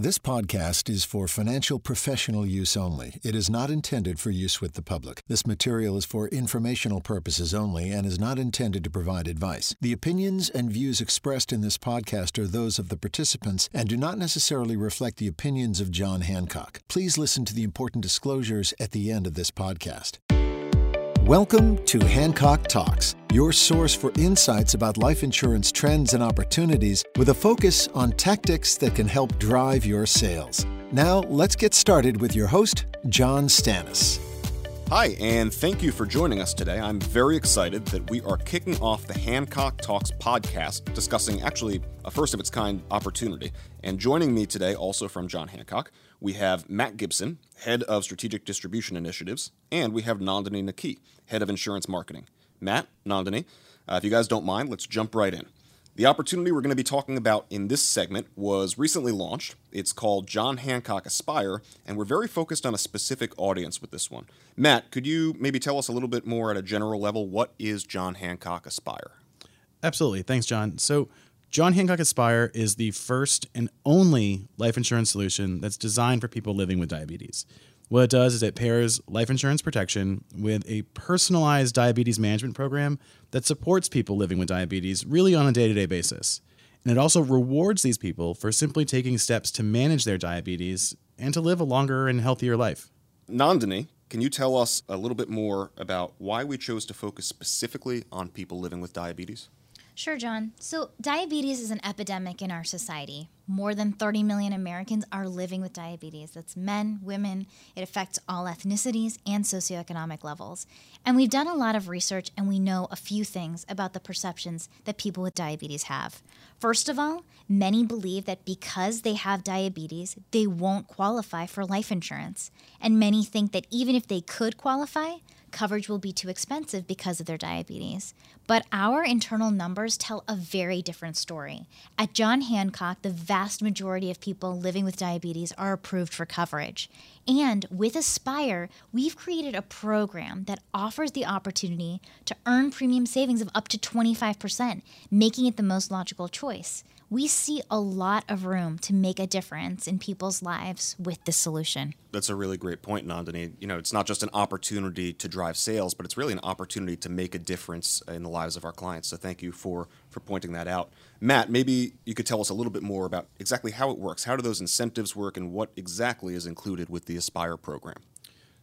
This podcast is for financial professional use only. It is not intended for use with the public. This material is for informational purposes only and is not intended to provide advice. The opinions and views expressed in this podcast are those of the participants and do not necessarily reflect the opinions of John Hancock. Please listen to the important disclosures at the end of this podcast. Welcome to Hancock Talks, your source for insights about life insurance trends and opportunities with a focus on tactics that can help drive your sales. Now, let's get started with your host, John Stannis. Hi, and thank you for joining us today. I'm very excited that we are kicking off the Hancock Talks podcast, discussing actually a first of its kind opportunity. And joining me today, also from John Hancock, we have Matt Gibson, Head of Strategic Distribution Initiatives, and we have Nandini Naki, Head of Insurance Marketing. Matt, Nandini, uh, if you guys don't mind, let's jump right in. The opportunity we're going to be talking about in this segment was recently launched. It's called John Hancock Aspire, and we're very focused on a specific audience with this one. Matt, could you maybe tell us a little bit more at a general level? What is John Hancock Aspire? Absolutely. Thanks, John. So, John Hancock Aspire is the first and only life insurance solution that's designed for people living with diabetes. What it does is it pairs life insurance protection with a personalized diabetes management program that supports people living with diabetes really on a day to day basis. And it also rewards these people for simply taking steps to manage their diabetes and to live a longer and healthier life. Nandini, can you tell us a little bit more about why we chose to focus specifically on people living with diabetes? Sure, John. So, diabetes is an epidemic in our society. More than 30 million Americans are living with diabetes. That's men, women. It affects all ethnicities and socioeconomic levels. And we've done a lot of research and we know a few things about the perceptions that people with diabetes have. First of all, many believe that because they have diabetes, they won't qualify for life insurance. And many think that even if they could qualify, coverage will be too expensive because of their diabetes. But our internal numbers tell a very different story. At John Hancock, the vast majority of people living with diabetes are approved for coverage. And with Aspire, we've created a program that offers the opportunity to earn premium savings of up to 25%, making it the most logical choice we see a lot of room to make a difference in people's lives with this solution. That's a really great point, Nandini. You know, it's not just an opportunity to drive sales, but it's really an opportunity to make a difference in the lives of our clients. So thank you for for pointing that out. Matt, maybe you could tell us a little bit more about exactly how it works. How do those incentives work and what exactly is included with the Aspire program?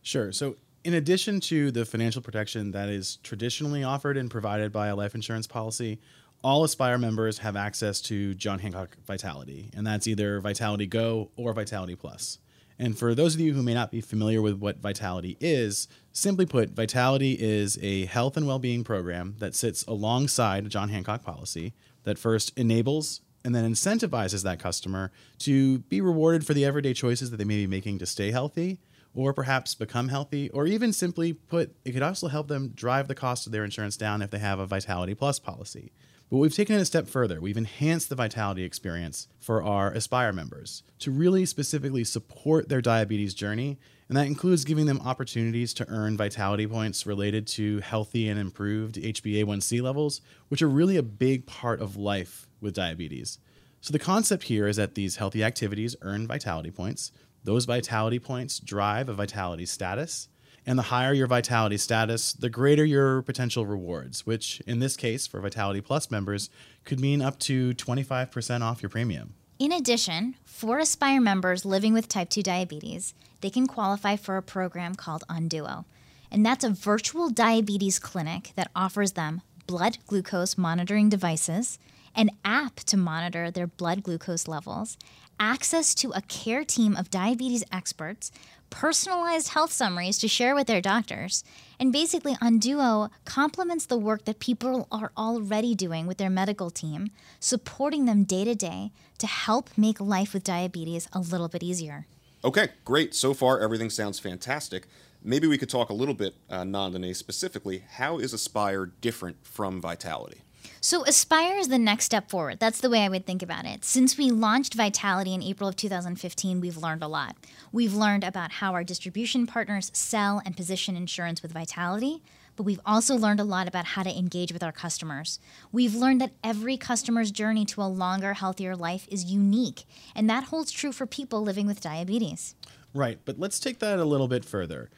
Sure. So in addition to the financial protection that is traditionally offered and provided by a life insurance policy, all Aspire members have access to John Hancock Vitality, and that's either Vitality Go or Vitality Plus. And for those of you who may not be familiar with what Vitality is, simply put, Vitality is a health and well being program that sits alongside John Hancock policy that first enables and then incentivizes that customer to be rewarded for the everyday choices that they may be making to stay healthy or perhaps become healthy, or even simply put, it could also help them drive the cost of their insurance down if they have a Vitality Plus policy. But we've taken it a step further. We've enhanced the vitality experience for our Aspire members to really specifically support their diabetes journey. And that includes giving them opportunities to earn vitality points related to healthy and improved HbA1c levels, which are really a big part of life with diabetes. So the concept here is that these healthy activities earn vitality points. Those vitality points drive a vitality status and the higher your vitality status, the greater your potential rewards, which in this case for Vitality Plus members could mean up to 25% off your premium. In addition, for Aspire members living with type 2 diabetes, they can qualify for a program called Onduo. And that's a virtual diabetes clinic that offers them blood glucose monitoring devices, an app to monitor their blood glucose levels, access to a care team of diabetes experts personalized health summaries to share with their doctors. And basically, Onduo complements the work that people are already doing with their medical team, supporting them day to day to help make life with diabetes a little bit easier. Okay, great. So far, everything sounds fantastic. Maybe we could talk a little bit, uh, Nandini, specifically. How is Aspire different from Vitality? So Aspire is the next step forward. That's the way I would think about it. Since we launched Vitality in April of 2015, we've learned a lot. We've learned about how our distribution partners sell and position insurance with Vitality, but we've also learned a lot about how to engage with our customers. We've learned that every customer's journey to a longer, healthier life is unique, and that holds true for people living with diabetes. Right, but let's take that a little bit further.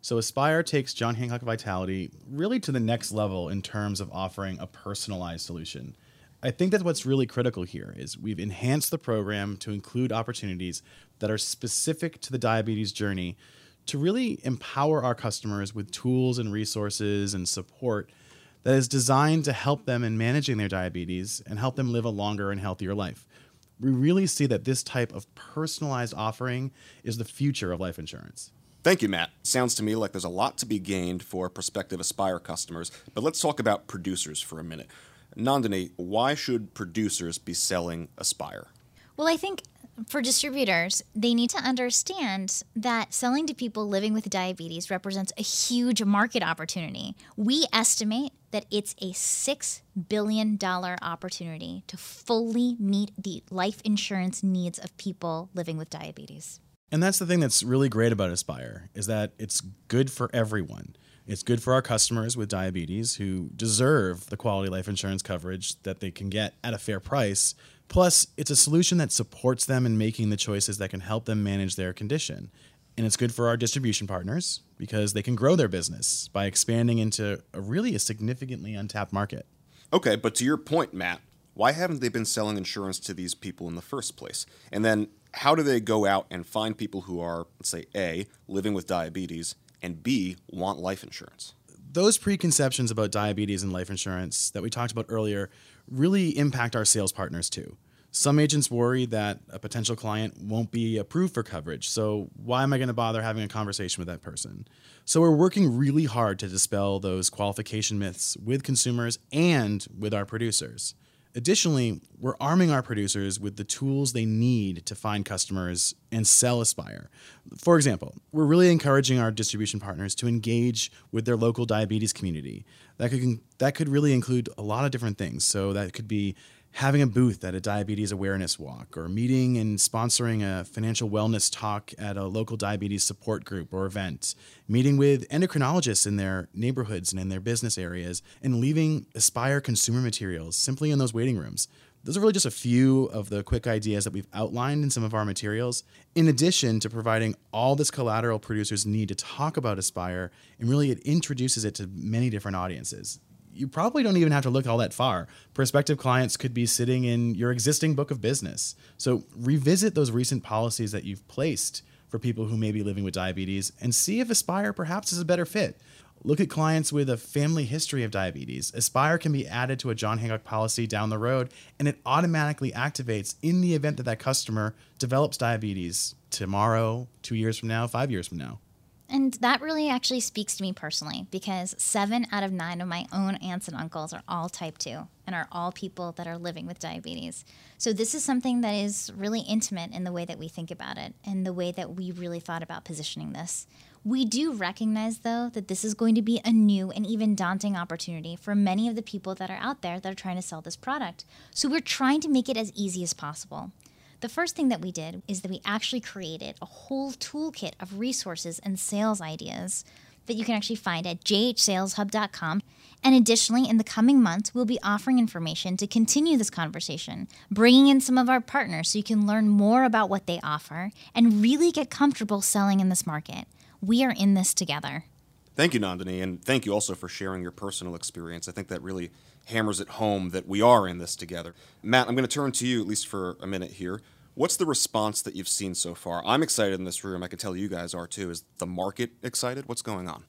So Aspire takes John Hancock Vitality really to the next level in terms of offering a personalized solution. I think that's what's really critical here is we've enhanced the program to include opportunities that are specific to the diabetes journey to really empower our customers with tools and resources and support that is designed to help them in managing their diabetes and help them live a longer and healthier life. We really see that this type of personalized offering is the future of life insurance. Thank you, Matt. Sounds to me like there's a lot to be gained for prospective Aspire customers, but let's talk about producers for a minute. Nandini, why should producers be selling Aspire? Well, I think for distributors, they need to understand that selling to people living with diabetes represents a huge market opportunity. We estimate that it's a $6 billion opportunity to fully meet the life insurance needs of people living with diabetes. And that's the thing that's really great about Aspire is that it's good for everyone. It's good for our customers with diabetes who deserve the quality life insurance coverage that they can get at a fair price Plus, it's a solution that supports them in making the choices that can help them manage their condition. And it's good for our distribution partners because they can grow their business by expanding into a really a significantly untapped market. Okay, but to your point, Matt, why haven't they been selling insurance to these people in the first place? And then how do they go out and find people who are, let's say, A, living with diabetes, and B, want life insurance? Those preconceptions about diabetes and life insurance that we talked about earlier really impact our sales partners too. Some agents worry that a potential client won't be approved for coverage, so why am I going to bother having a conversation with that person? So we're working really hard to dispel those qualification myths with consumers and with our producers. Additionally, we're arming our producers with the tools they need to find customers and sell Aspire. For example, we're really encouraging our distribution partners to engage with their local diabetes community. That could that could really include a lot of different things. So that could be having a booth at a diabetes awareness walk or meeting and sponsoring a financial wellness talk at a local diabetes support group or event, meeting with endocrinologists in their neighborhoods and in their business areas, and leaving Aspire consumer materials simply in those waiting rooms. Those are really just a few of the quick ideas that we've outlined in some of our materials, in addition to providing all this collateral producers need to talk about Aspire, and really it introduces it to many different audiences you probably don't even have to look all that far. Prospective clients could be sitting in your existing book of business. So revisit those recent policies that you've placed for people who may be living with diabetes and see if Aspire perhaps is a better fit. Look at clients with a family history of diabetes. Aspire can be added to a John Hancock policy down the road, and it automatically activates in the event that that customer develops diabetes tomorrow, two years from now, five years from now. And that really actually speaks to me personally because seven out of nine of my own aunts and uncles are all type 2 and are all people that are living with diabetes. So, this is something that is really intimate in the way that we think about it and the way that we really thought about positioning this. We do recognize, though, that this is going to be a new and even daunting opportunity for many of the people that are out there that are trying to sell this product. So, we're trying to make it as easy as possible. The first thing that we did is that we actually created a whole toolkit of resources and sales ideas that you can actually find at jhsaleshub.com. And additionally, in the coming months, we'll be offering information to continue this conversation, bringing in some of our partners so you can learn more about what they offer and really get comfortable selling in this market. We are in this together. Thank you, Nandini, and thank you also for sharing your personal experience. I think that really hammers it home that we are in this together. Matt, I'm going to turn to you at least for a minute here. What's the response that you've seen so far? I'm excited in this room. I can tell you guys are too. Is the market excited? What's going on?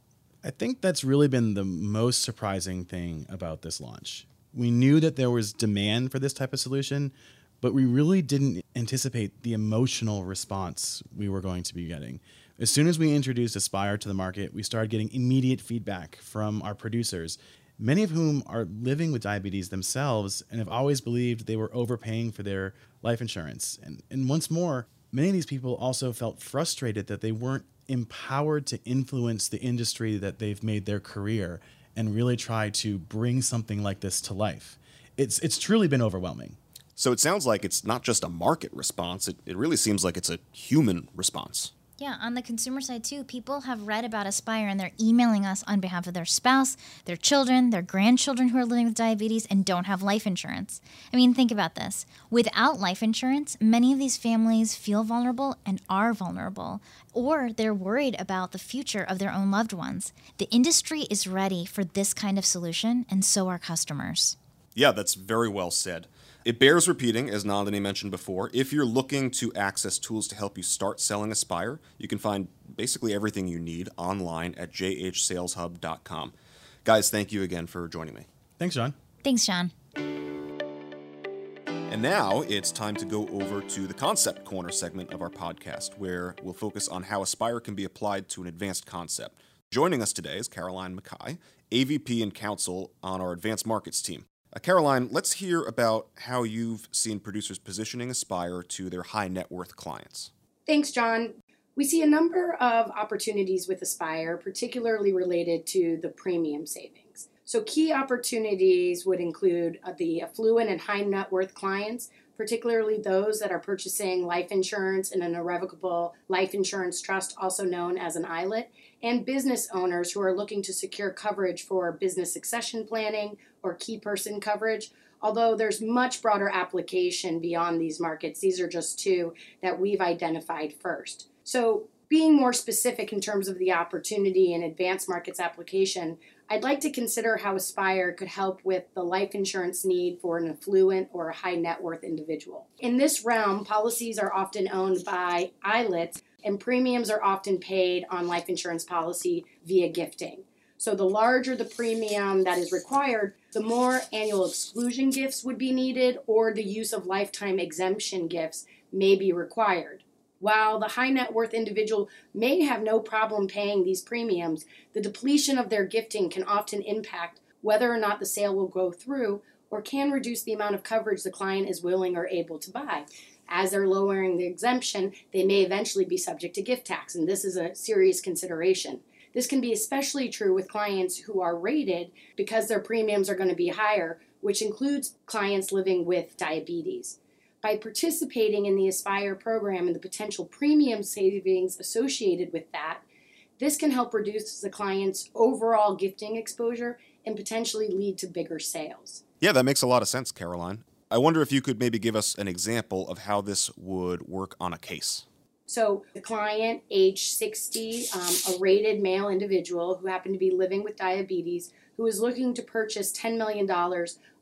I think that's really been the most surprising thing about this launch. We knew that there was demand for this type of solution, but we really didn't anticipate the emotional response we were going to be getting. As soon as we introduced Aspire to the market, we started getting immediate feedback from our producers, many of whom are living with diabetes themselves and have always believed they were overpaying for their life insurance. And, and once more, many of these people also felt frustrated that they weren't empowered to influence the industry that they've made their career and really try to bring something like this to life. It's, it's truly been overwhelming. So it sounds like it's not just a market response, it, it really seems like it's a human response. Yeah, on the consumer side too, people have read about Aspire and they're emailing us on behalf of their spouse, their children, their grandchildren who are living with diabetes and don't have life insurance. I mean, think about this. Without life insurance, many of these families feel vulnerable and are vulnerable, or they're worried about the future of their own loved ones. The industry is ready for this kind of solution, and so are customers. Yeah, that's very well said. It bears repeating, as Nandini mentioned before, if you're looking to access tools to help you start selling Aspire, you can find basically everything you need online at jhsaleshub.com. Guys, thank you again for joining me. Thanks, John. Thanks, John. And now it's time to go over to the Concept Corner segment of our podcast, where we'll focus on how Aspire can be applied to an advanced concept. Joining us today is Caroline Mackay, AVP and Counsel on our Advanced Markets team. Caroline, let's hear about how you've seen producers positioning Aspire to their high net worth clients. Thanks, John. We see a number of opportunities with Aspire, particularly related to the premium savings. So, key opportunities would include uh, the affluent and high net worth clients, particularly those that are purchasing life insurance in an irrevocable life insurance trust, also known as an ILIT, and business owners who are looking to secure coverage for business succession planning or key person coverage. Although there's much broader application beyond these markets, these are just two that we've identified first. So, being more specific in terms of the opportunity and advanced markets application, I'd like to consider how Aspire could help with the life insurance need for an affluent or a high net worth individual. In this realm, policies are often owned by ILITs, and premiums are often paid on life insurance policy via gifting. So the larger the premium that is required, the more annual exclusion gifts would be needed or the use of lifetime exemption gifts may be required. While the high net worth individual may have no problem paying these premiums, the depletion of their gifting can often impact whether or not the sale will go through or can reduce the amount of coverage the client is willing or able to buy. As they're lowering the exemption, they may eventually be subject to gift tax, and this is a serious consideration. This can be especially true with clients who are rated because their premiums are going to be higher, which includes clients living with diabetes. By participating in the Aspire program and the potential premium savings associated with that, this can help reduce the client's overall gifting exposure and potentially lead to bigger sales. Yeah, that makes a lot of sense, Caroline. I wonder if you could maybe give us an example of how this would work on a case. So, the client, age 60, um, a rated male individual who happened to be living with diabetes, who is looking to purchase $10 million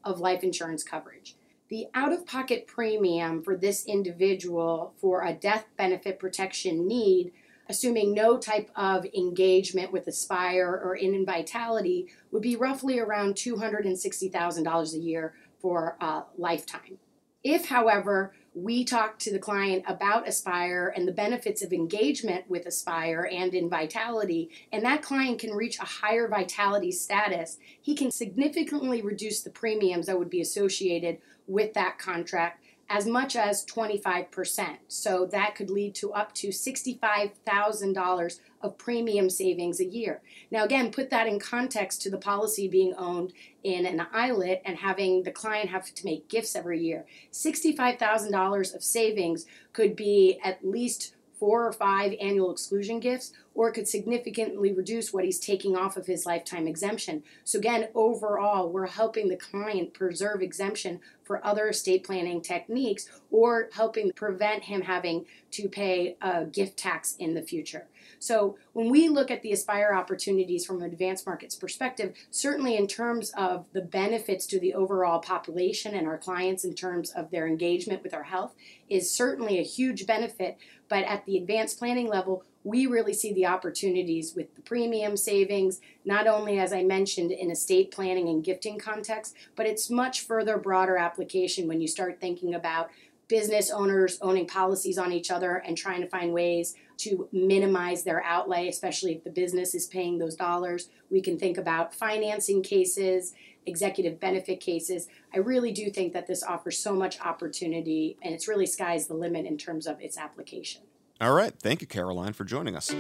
of life insurance coverage. The out of pocket premium for this individual for a death benefit protection need, assuming no type of engagement with Aspire or in Vitality, would be roughly around $260,000 a year for a lifetime. If, however, we talk to the client about Aspire and the benefits of engagement with Aspire and in Vitality, and that client can reach a higher Vitality status, he can significantly reduce the premiums that would be associated with that contract as much as 25%. So that could lead to up to $65,000 of premium savings a year. Now, again, put that in context to the policy being owned in an ILIT and having the client have to make gifts every year. $65,000 of savings could be at least four or five annual exclusion gifts, or could significantly reduce what he's taking off of his lifetime exemption. So, again, overall, we're helping the client preserve exemption for other estate planning techniques or helping prevent him having to pay a gift tax in the future. So, when we look at the Aspire opportunities from an advanced markets perspective, certainly in terms of the benefits to the overall population and our clients in terms of their engagement with our health, is certainly a huge benefit. But at the advanced planning level, we really see the opportunities with the premium savings, not only as I mentioned in estate planning and gifting context, but it's much further broader application when you start thinking about business owners owning policies on each other and trying to find ways to minimize their outlay, especially if the business is paying those dollars. We can think about financing cases, executive benefit cases. I really do think that this offers so much opportunity and it's really sky's the limit in terms of its application. All right. Thank you, Caroline, for joining us.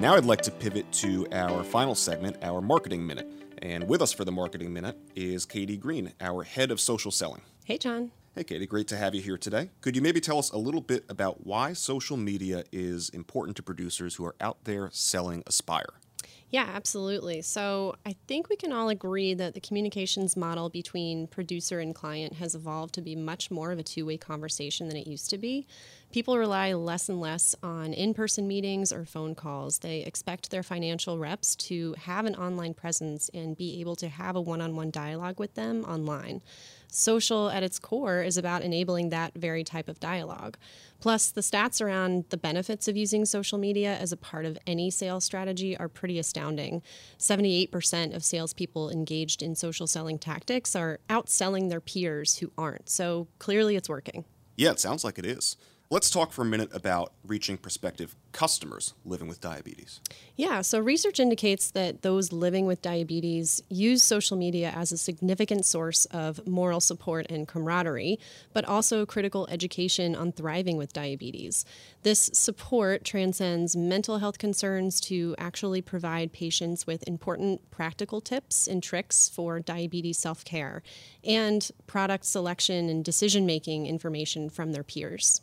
Now I'd like to pivot to our final segment, our Marketing Minute. And with us for the Marketing Minute is Katie Green, our head of social selling. Hey, John. Hey, Katie, great to have you here today. Could you maybe tell us a little bit about why social media is important to producers who are out there selling Aspire? Yeah, absolutely. So I think we can all agree that the communications model between producer and client has evolved to be much more of a two way conversation than it used to be. People rely less and less on in person meetings or phone calls. They expect their financial reps to have an online presence and be able to have a one on one dialogue with them online. Social, at its core, is about enabling that very type of dialogue. Plus, the stats around the benefits of using social media as a part of any sales strategy are pretty astounding. 78% of salespeople engaged in social selling tactics are outselling their peers who aren't. So clearly, it's working. Yeah, it sounds like it is. Let's talk for a minute about reaching prospective customers living with diabetes. Yeah, so research indicates that those living with diabetes use social media as a significant source of moral support and camaraderie, but also critical education on thriving with diabetes. This support transcends mental health concerns to actually provide patients with important practical tips and tricks for diabetes self care and product selection and decision making information from their peers.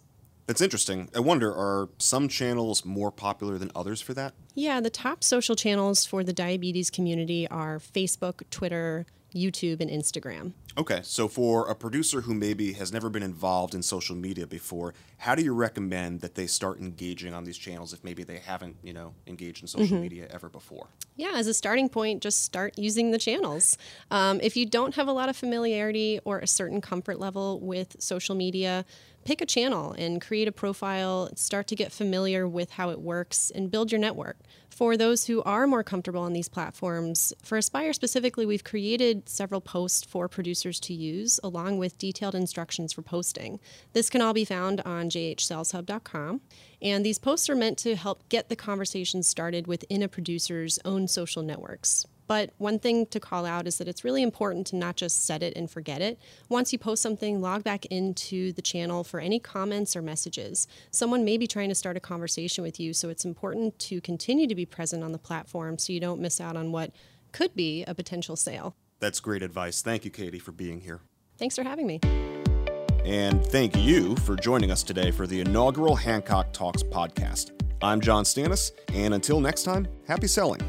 That's interesting. I wonder, are some channels more popular than others for that? Yeah, the top social channels for the diabetes community are Facebook, Twitter, YouTube, and Instagram. Okay, so for a producer who maybe has never been involved in social media before, how do you recommend that they start engaging on these channels if maybe they haven't, you know, engaged in social mm-hmm. media ever before? Yeah, as a starting point, just start using the channels. Um, if you don't have a lot of familiarity or a certain comfort level with social media, pick a channel and create a profile, start to get familiar with how it works, and build your network. For those who are more comfortable on these platforms, for Aspire specifically, we've created several posts for producers to use, along with detailed instructions for posting. This can all be found on jhsaleshub.com. And these posts are meant to help get the conversation started within a producer's own social networks. But one thing to call out is that it's really important to not just set it and forget it. Once you post something, log back into the channel for any comments or messages. Someone may be trying to start a conversation with you, so it's important to continue to be present on the platform so you don't miss out on what could be a potential sale. That's great advice. Thank you, Katie, for being here. Thanks for having me. And thank you for joining us today for the inaugural Hancock Talks podcast. I'm John Stannis, and until next time, happy selling.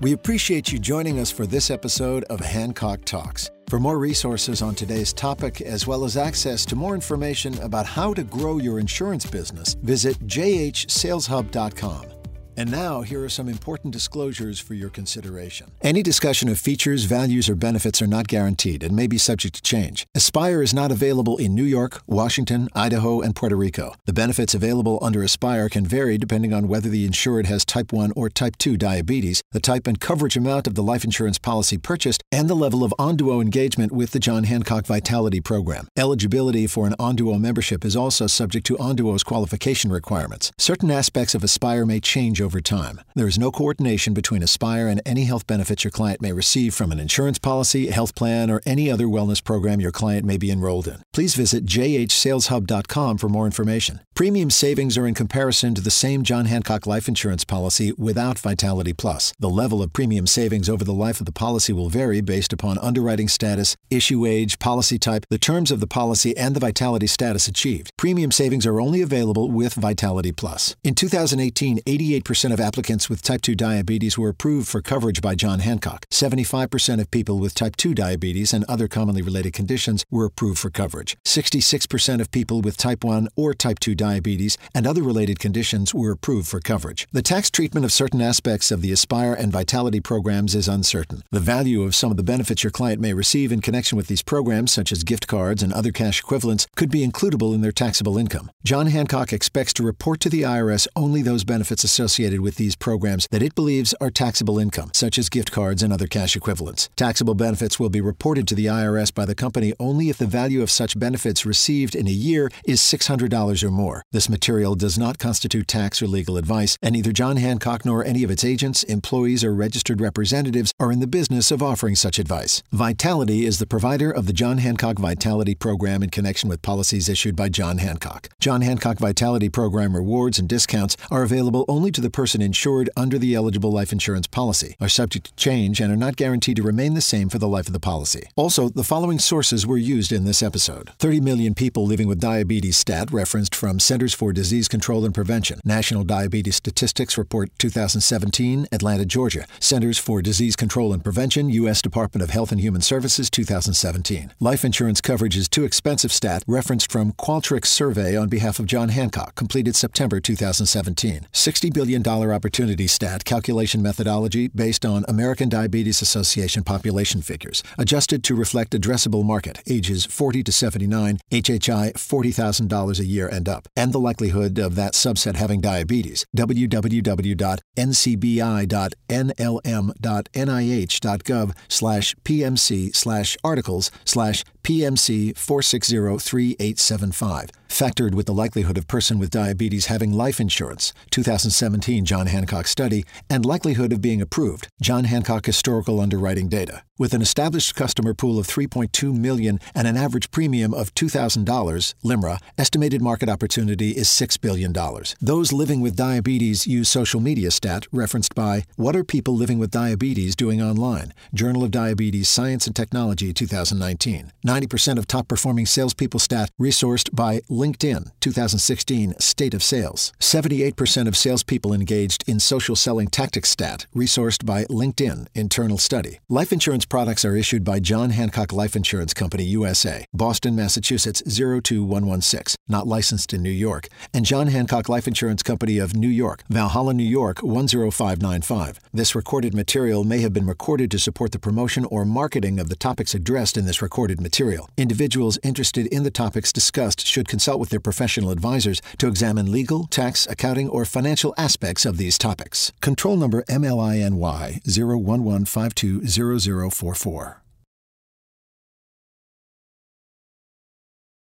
We appreciate you joining us for this episode of Hancock Talks. For more resources on today's topic, as well as access to more information about how to grow your insurance business, visit jhsaleshub.com. And now, here are some important disclosures for your consideration. Any discussion of features, values, or benefits are not guaranteed and may be subject to change. Aspire is not available in New York, Washington, Idaho, and Puerto Rico. The benefits available under Aspire can vary depending on whether the insured has type 1 or type 2 diabetes, the type and coverage amount of the life insurance policy purchased, and the level of Onduo engagement with the John Hancock Vitality Program. Eligibility for an Onduo membership is also subject to Onduo's qualification requirements. Certain aspects of Aspire may change over time. There is no coordination between Aspire and any health benefits your client may receive from an insurance policy, health plan, or any other wellness program your client may be enrolled in. Please visit jhsaleshub.com for more information. Premium savings are in comparison to the same John Hancock life insurance policy without Vitality Plus. The level of premium savings over the life of the policy will vary based upon underwriting status, issue age, policy type, the terms of the policy, and the Vitality status achieved. Premium savings are only available with Vitality Plus. In 2018, 88% of applicants with type 2 diabetes were approved for coverage by John Hancock. 75% of people with type 2 diabetes and other commonly related conditions were approved for coverage. 66% of people with type 1 or type 2 diabetes diabetes, and other related conditions were approved for coverage. The tax treatment of certain aspects of the Aspire and Vitality programs is uncertain. The value of some of the benefits your client may receive in connection with these programs, such as gift cards and other cash equivalents, could be includable in their taxable income. John Hancock expects to report to the IRS only those benefits associated with these programs that it believes are taxable income, such as gift cards and other cash equivalents. Taxable benefits will be reported to the IRS by the company only if the value of such benefits received in a year is $600 or more. more. This material does not constitute tax or legal advice, and neither John Hancock nor any of its agents, employees, or registered representatives are in the business of offering such advice. Vitality is the provider of the John Hancock Vitality Program in connection with policies issued by John Hancock. John Hancock Vitality Program rewards and discounts are available only to the person insured under the eligible life insurance policy, are subject to change, and are not guaranteed to remain the same for the life of the policy. Also, the following sources were used in this episode 30 million people living with diabetes stat referenced from Centers for Disease Control and Prevention, National Diabetes Statistics Report 2017, Atlanta, Georgia, Centers for Disease Control and Prevention, U.S. Department of Health and Human Services 2017. Life insurance coverage is too expensive stat referenced from Qualtrics survey on behalf of John Hancock, completed September 2017. $60 billion opportunity stat calculation methodology based on American Diabetes Association population figures, adjusted to reflect addressable market, ages 40 to 79, HHI $40,000 a year and up, and the likelihood of that subset having diabetes. www.ncbi.nlm.nih.gov slash PMC slash articles slash PMC 4603875. Factored with the likelihood of person with diabetes having life insurance, 2017 John Hancock study, and likelihood of being approved, John Hancock historical underwriting data. With an established customer pool of 3.2 million and an average premium of $2,000, LIMRA estimated market opportunity is $6 billion. Those living with diabetes use social media stat referenced by What are people living with diabetes doing online? Journal of Diabetes Science and Technology 2019. 90% of top performing salespeople stat resourced by LinkedIn 2016 State of Sales. 78% of salespeople engaged in social selling tactics stat resourced by LinkedIn internal study. Life insurance products are issued by John Hancock Life Insurance Company USA, Boston, Massachusetts 02116, not licensed in New York, and John Hancock Life Insurance Company of New York, Valhalla, New York 10595. This recorded material may have been recorded to support the promotion or marketing of the topics addressed in this recorded material. Individuals interested in the topics discussed should consult with their professional advisors to examine legal, tax, accounting, or financial aspects of these topics. Control number MLINY 011520044.